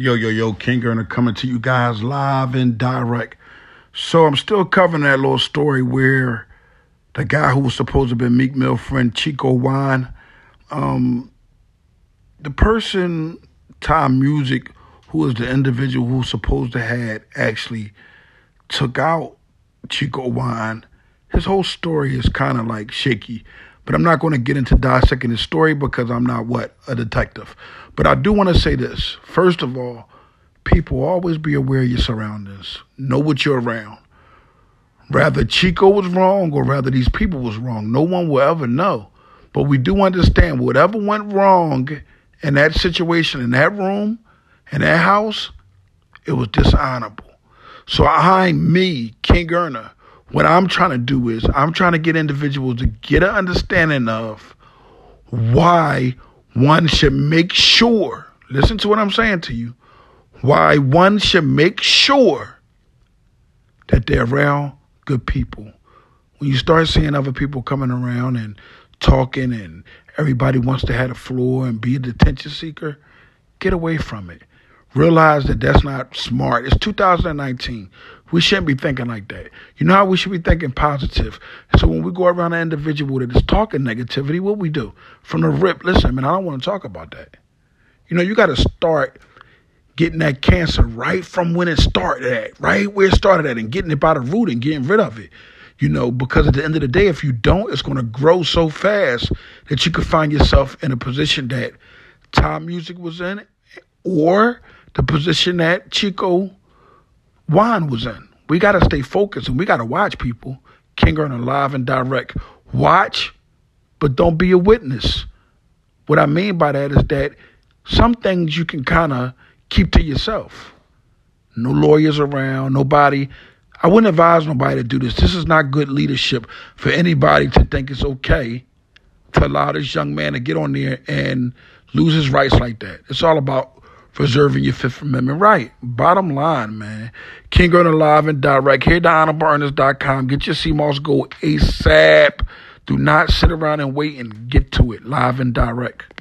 Yo, yo, yo, King Earner coming to you guys live and direct. So I'm still covering that little story where the guy who was supposed to be Meek Mill friend, Chico Wine, um, the person, Tom Music, who is the individual who supposed to had actually took out Chico Wine. His whole story is kind of like shaky. But I'm not going to get into dissecting his story because I'm not what? A detective. But I do want to say this. First of all, people always be aware of your surroundings. Know what you're around. Rather Chico was wrong or rather these people was wrong. No one will ever know. But we do understand whatever went wrong in that situation, in that room, in that house, it was dishonorable. So I, me, King Earner, what I'm trying to do is I'm trying to get individuals to get an understanding of why one should make sure, listen to what I'm saying to you, why one should make sure that they're around good people. When you start seeing other people coming around and talking and everybody wants to have a floor and be a detention seeker, get away from it. Realize that that's not smart. It's 2019. We shouldn't be thinking like that. You know how we should be thinking positive. So when we go around an individual that is talking negativity, what we do from the rip? Listen, man, I don't want to talk about that. You know, you got to start getting that cancer right from when it started at, right where it started at, and getting it by the root and getting rid of it. You know, because at the end of the day, if you don't, it's going to grow so fast that you could find yourself in a position that Tom Music was in, or the position that Chico Wine was in. We got to stay focused and we got to watch people. King Earner live and direct. Watch, but don't be a witness. What I mean by that is that some things you can kind of keep to yourself. No lawyers around, nobody. I wouldn't advise nobody to do this. This is not good leadership for anybody to think it's okay to allow this young man to get on there and lose his rights like that. It's all about preserving your Fifth Amendment right. Bottom line, man. King Earner live and direct. Head to honorableearners.com. Get your CMOS Gold ASAP. Do not sit around and wait and get to it live and direct.